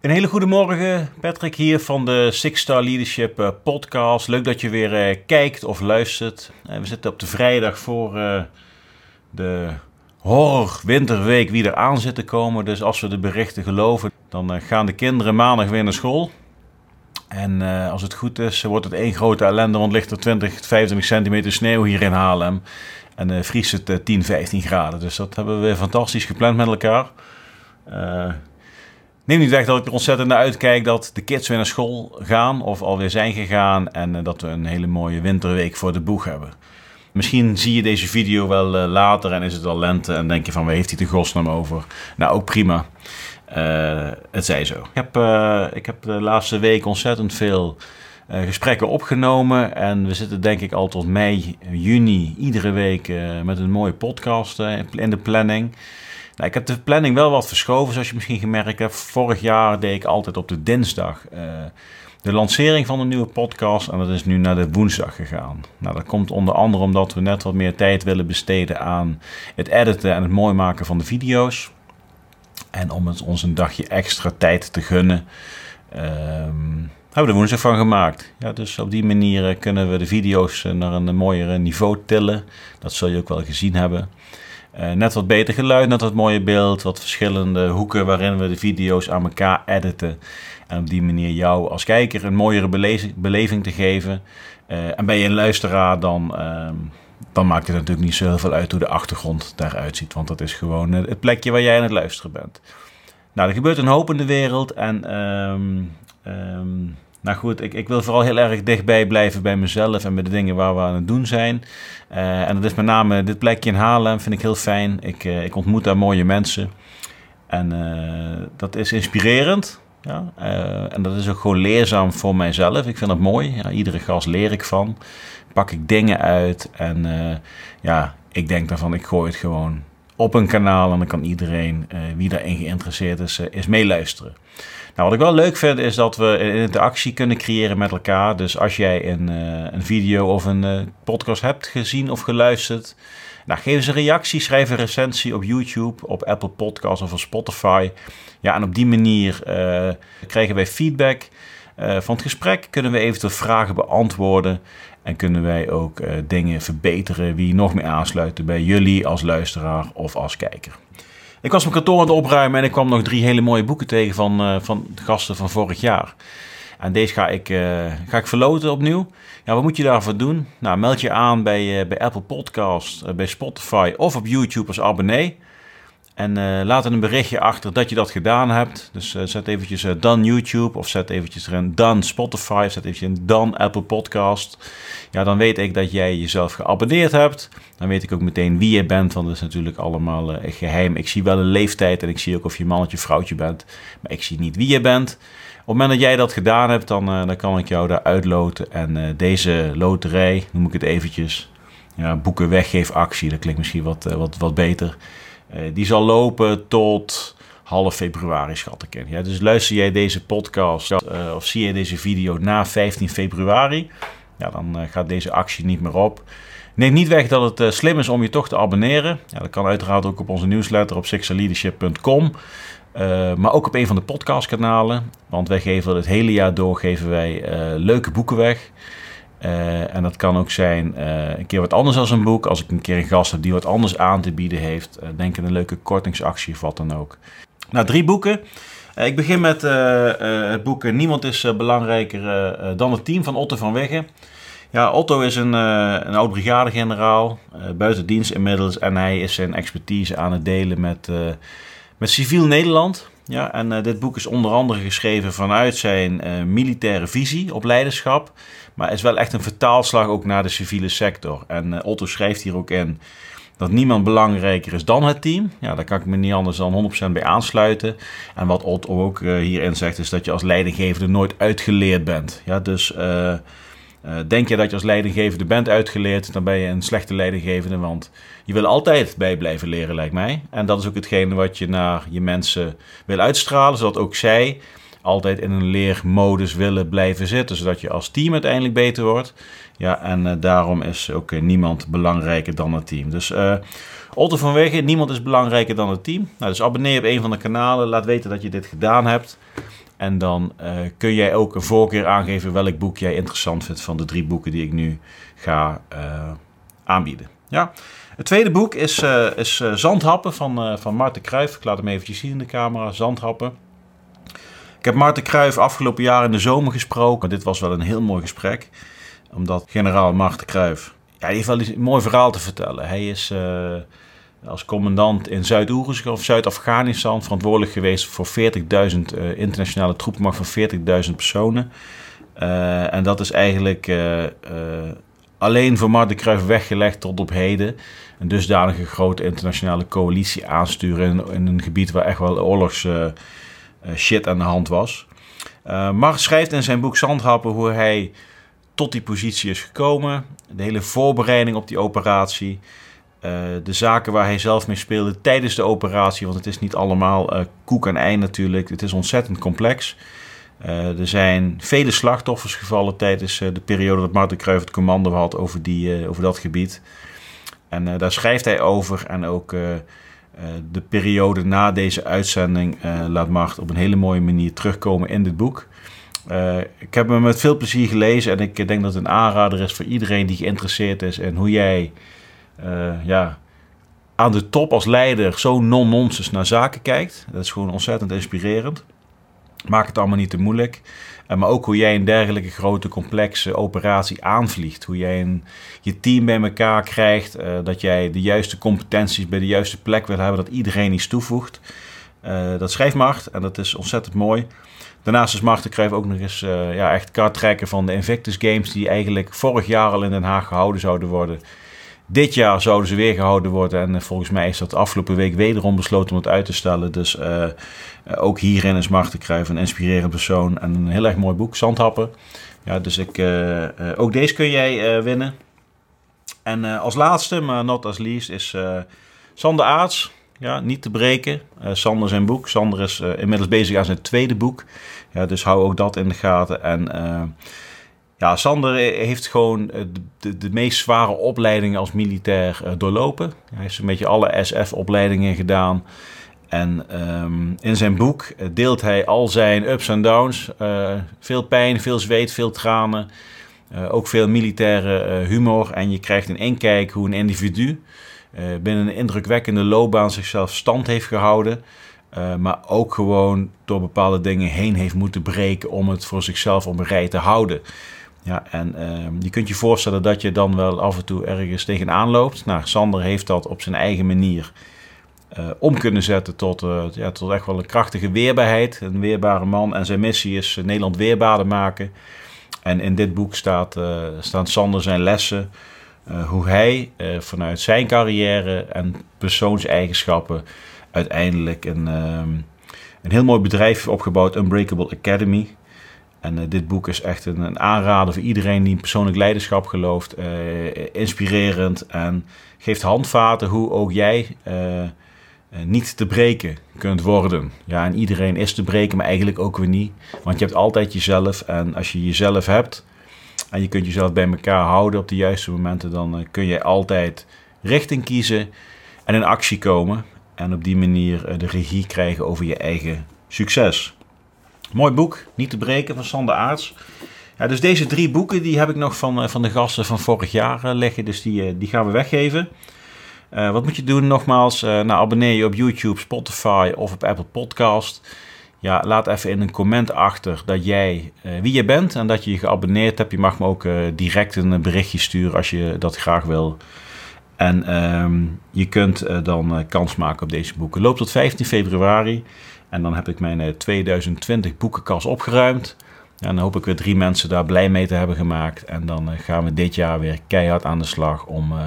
Een hele goede morgen, Patrick hier van de Six Star Leadership eh, podcast. Leuk dat je weer eh, kijkt of luistert. Eh, we zitten op de vrijdag voor de horror winterweek wie er aan zit te komen. Dus als we de berichten geloven, dan gaan de kinderen maandag weer naar school. En als het goed is, wordt het één grote ellende, want ligt er 20, 25 centimeter sneeuw hier in Haarlem. En vriest het 10, 15 graden. Dus dat hebben we weer fantastisch gepland met elkaar. Neem niet weg dat ik er ontzettend naar uitkijk dat de kids weer naar school gaan of alweer zijn gegaan en eh, dat we een hele mooie winterweek voor de boeg hebben. Misschien zie je deze video wel eh, later en is het al lente en denk je van waar heeft hij de godsnaam over? Nou, ook prima. Uh, het zij zo. Ik heb, ik heb de laatste week ontzettend veel gesprekken opgenomen en we zitten denk ik al tot mei, juni iedere week met een mooie podcast in de planning. Nou, ik heb de planning wel wat verschoven, zoals je misschien gemerkt hebt. Vorig jaar deed ik altijd op de dinsdag uh, de lancering van een nieuwe podcast. En dat is nu naar de woensdag gegaan. Nou, dat komt onder andere omdat we net wat meer tijd willen besteden aan het editen en het mooi maken van de video's. En om het ons een dagje extra tijd te gunnen, um, hebben we er woensdag van gemaakt. Ja, dus op die manier eh, kunnen we de video's eh, naar een mooiere niveau tillen. Dat zul je ook wel gezien hebben. Uh, net wat beter geluid, net wat mooier beeld, wat verschillende hoeken waarin we de video's aan elkaar editen. En op die manier jou als kijker een mooiere beleving te geven. Uh, en ben je een luisteraar, dan, uh, dan maakt het natuurlijk niet zo heel veel uit hoe de achtergrond daaruit ziet. Want dat is gewoon het plekje waar jij aan het luisteren bent. Nou, er gebeurt een hoop in de wereld. En um, nou goed, ik, ik wil vooral heel erg dichtbij blijven bij mezelf en bij de dingen waar we aan het doen zijn. Uh, en dat is met name dit plekje in Haarlem, vind ik heel fijn. Ik, uh, ik ontmoet daar mooie mensen. En uh, dat is inspirerend. Ja? en dat is ook gewoon leerzaam voor mijzelf. Ik vind dat mooi. Ja, iedere gast leer ik van. Pak ik dingen uit. En ja, ik denk daarvan, ik gooi het gewoon op een kanaal. En dan kan iedereen, wie daarin geïnteresseerd is, is meeluisteren. Nou, wat ik wel leuk vind is dat we interactie kunnen creëren met elkaar. Dus als jij een, uh, een video of een podcast hebt gezien of geluisterd, nou, geef eens een reactie, schrijf een recensie op YouTube, op Apple Podcasts of op Spotify. Ja, en op die manier krijgen wij feedback van het gesprek, kunnen we eventueel vragen beantwoorden en kunnen wij ook dingen verbeteren die nog meer aansluiten bij jullie als luisteraar of als kijker. Ik was mijn kantoor aan het opruimen en ik kwam nog drie hele mooie boeken tegen van, uh, van de gasten van vorig jaar. En deze ga ik, ga ik verloten opnieuw. Ja, wat moet je daarvoor doen? Nou, meld je aan bij, bij Apple Podcast, bij Spotify of op YouTube als abonnee. En uh, laat een berichtje achter dat je dat gedaan hebt. Dus uh, zet eventjes uh, dan YouTube of zet eventjes erin dan Spotify. Zet eventjes in dan Apple Podcast. Ja, dan weet ik dat jij jezelf geabonneerd hebt. Dan weet ik ook meteen wie je bent, want dat is natuurlijk allemaal geheim. Ik zie wel een leeftijd en ik zie ook of je mannetje of vrouwtje bent. Maar ik zie niet wie je bent. Op het moment dat jij dat gedaan hebt, dan, dan kan ik jou daar uitloten. En deze loterij, noem ik het eventjes, ja, boeken weggeefactie. Dat klinkt misschien wat, wat, wat beter. Uh, die zal lopen tot half februari, schat ik. Ja, dus luister jij deze podcast uh, of zie je deze video na 15 februari, ja, dan uh, gaat deze actie niet meer op. Neem niet weg dat het slim is om je toch te abonneren. Ja, dat kan uiteraard ook op onze nieuwsletter op sixaleadership.com. maar ook op een van de podcastkanalen. Want wij geven het hele jaar door geven wij leuke boeken weg. Uh, en dat kan ook zijn uh, een keer wat anders als een boek. Als ik een keer een gast heb die wat anders aan te bieden heeft. Uh, denk aan een leuke kortingsactie of wat dan ook. Nou, drie boeken. ik begin met het boek Niemand is belangrijker dan het team van Otto van Wegge. Ja, Otto is een, een oud brigadegeneraal, buiten dienst inmiddels. En hij is zijn expertise aan het delen met, met civiel Nederland. Ja, en dit boek is onder andere geschreven vanuit zijn militaire visie op leiderschap. Maar is wel echt een vertaalslag ook naar de civiele sector. En uh, Otto schrijft hier ook in dat niemand belangrijker is dan het team. Ja, daar kan ik me niet anders dan 100% bij aansluiten. En wat Otto ook hierin zegt, is dat je als leidinggevende nooit uitgeleerd bent. Ja, dus uh, denk je dat je als leidinggevende bent uitgeleerd, dan ben je een slechte leidinggevende. Want je wil altijd bij blijven leren, lijkt mij. En dat is ook hetgene wat je naar je mensen wil uitstralen, zodat ook zij altijd in een leermodus willen blijven zitten, zodat je als team uiteindelijk beter wordt. Ja, en uh, daarom is ook uh, niemand belangrijker dan het team. Dus uh, Otto van Wegen, niemand is belangrijker dan het team. Nou, dus abonneer op een van de kanalen, laat weten dat je dit gedaan hebt. En dan kun jij ook een voorkeur aangeven welk boek jij interessant vindt van de drie boeken die ik nu ga aanbieden. Ja. Het tweede boek is, is Zandhappen van, van Marten Kruijf. Ik laat hem eventjes zien in de camera. Zandhappen. Ik heb Marten Kruijf afgelopen jaar in de zomer gesproken. Dit was wel een heel mooi gesprek. Omdat generaal Marten Kruijf... Ja, heeft wel een mooi verhaal te vertellen. Hij is als commandant in Zuid-Oeruzgan of Zuid-Afghanistan verantwoordelijk geweest voor 40.000 uh, internationale troepenmacht van 40.000 personen. Uh, en dat is eigenlijk alleen voor Marten Kruijf weggelegd tot op heden. Een dusdanige grote internationale coalitie aansturen in, een gebied waar echt wel oorlogs eh, shit aan de hand was. Uh, schrijft in zijn boek Zandhappen hoe hij tot die positie is gekomen. De hele voorbereiding op die operatie. Uh, de zaken waar hij zelf mee speelde tijdens de operatie. Want het is niet allemaal uh, koek en ei natuurlijk. Het is ontzettend complex. Uh, er zijn vele slachtoffers gevallen tijdens de periode dat Martin Kruijff het commando had over, die, over dat gebied. En daar schrijft hij over. En ook eh, de periode na deze uitzending laat Mart op een hele mooie manier terugkomen in dit boek. Ik heb hem met veel plezier gelezen en ik denk dat het een aanrader is voor iedereen die geïnteresseerd is in hoe jij ja, aan de top als leider zo non-nonsense naar zaken kijkt. Dat is gewoon ontzettend inspirerend. Maak het allemaal niet te moeilijk. Eh, maar ook hoe jij een dergelijke grote complexe operatie aanvliegt. Hoe jij een, je team bij elkaar krijgt. Uh, dat jij de juiste competenties bij de juiste plek wil hebben. Dat iedereen iets toevoegt. Dat schrijft Mart en dat is ontzettend mooi. Daarnaast is Marten Kruijf ook nog eens ja, echt van de Invictus Games. Die eigenlijk vorig jaar al in Den Haag gehouden zouden worden. Dit jaar zouden ze weer gehouden worden. En volgens mij is dat afgelopen week wederom besloten om het uit te stellen. Dus uh, ook hierin is Marten Kruijf een inspirerend persoon. En een heel erg mooi boek, Zandhappen. Ja, dus ik, ook deze kun jij winnen. En als laatste, maar not as least, is Sander Aarts. Ja, niet te breken. Sander zijn boek. Sander is inmiddels bezig aan zijn tweede boek. Ja, dus hou ook dat in de gaten. En ja, Sander heeft gewoon eh, de, de, meest zware opleidingen als militair uh, doorlopen. Hij heeft een beetje alle SF-opleidingen gedaan. En um, in zijn boek eh, deelt hij al zijn ups en downs. Veel pijn, veel zweet, veel tranen. Ook veel militaire humor. En je krijgt in één kijk hoe een individu binnen een indrukwekkende loopbaan zichzelf stand heeft gehouden. maar ook gewoon door bepaalde dingen heen heeft moeten breken om het voor zichzelf op een rij te houden. Ja, en uh, je kunt je voorstellen dat je dan wel af en toe ergens tegenaan loopt. Nou, Sander heeft dat op zijn eigen manier uh, om kunnen zetten tot, uh, ja, tot echt wel een krachtige weerbaarheid. Een weerbare man. En zijn missie is uh, Nederland weerbaarder maken. En in dit boek staat, staan Sander zijn lessen. hoe hij vanuit zijn carrière en persoonseigenschappen uiteindelijk een, ehm, een heel mooi bedrijf opgebouwd. Unbreakable Academy. En uh, dit boek is echt een, aanrader voor iedereen die in persoonlijk leiderschap gelooft. Uh, inspirerend en geeft handvaten hoe ook jij uh, niet te breken kunt worden. Ja, en iedereen is te breken, maar eigenlijk ook weer niet. Want je hebt altijd jezelf. En als je jezelf hebt en je kunt jezelf bij elkaar houden op de juiste momenten, dan kun je altijd richting kiezen en in actie komen. En op die manier de regie krijgen over je eigen succes. Mooi boek, Niet te breken van Sander Aarts. Ja, dus deze drie boeken die heb ik nog van, eh, van de gasten van vorig jaar eh, liggen. Dus die, eh, die gaan we weggeven. Wat moet je doen? Nogmaals, nou, abonneer je op YouTube, Spotify of op Apple Podcast. Ja, laat even in een comment achter dat jij wie je bent en dat je je geabonneerd hebt. Je mag me ook direct een berichtje sturen als je dat graag wil. En um, je kunt dan kans maken op deze boeken. Loopt tot 15 februari. En dan heb ik mijn 2020 eh, boekenkast opgeruimd. En dan hoop ik weer drie mensen daar blij mee te hebben gemaakt. En dan eh, gaan we dit jaar weer keihard aan de slag om uh,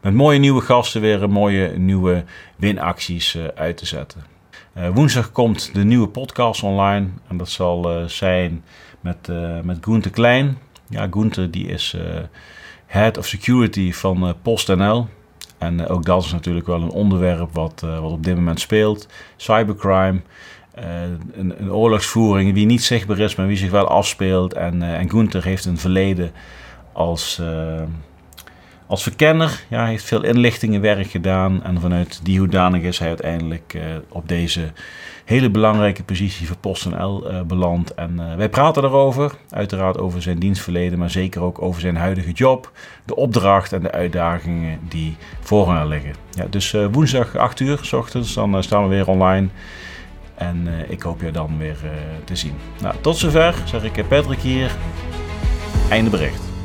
met mooie nieuwe gasten weer mooie nieuwe winacties uit te zetten. Woensdag komt de nieuwe podcast online. En dat zal zijn met, met Gunther Klein. Ja, Gunther die is Head of Security van PostNL. En eh, ook dat is natuurlijk wel een onderwerp wat, eh, wat op dit moment speelt. Cybercrime, uh, een, een, oorlogsvoering die niet zichtbaar is, maar wie zich wel afspeelt. En, uh, en Gunther heeft een verleden als, als verkenner. Ja, heeft veel inlichtingenwerk gedaan. En vanuit die hoedanig is hij uiteindelijk op deze hele belangrijke positie voor PostNL uh, beland. En wij praten erover, uiteraard over zijn dienstverleden, maar zeker ook over zijn huidige job, de opdracht en de uitdagingen die voor hem liggen. Ja, dus woensdag 8 uur s ochtends, dan staan we weer online. En ik hoop je dan weer te zien. Nou, tot zover, zeg ik Patrick hier. Einde bericht.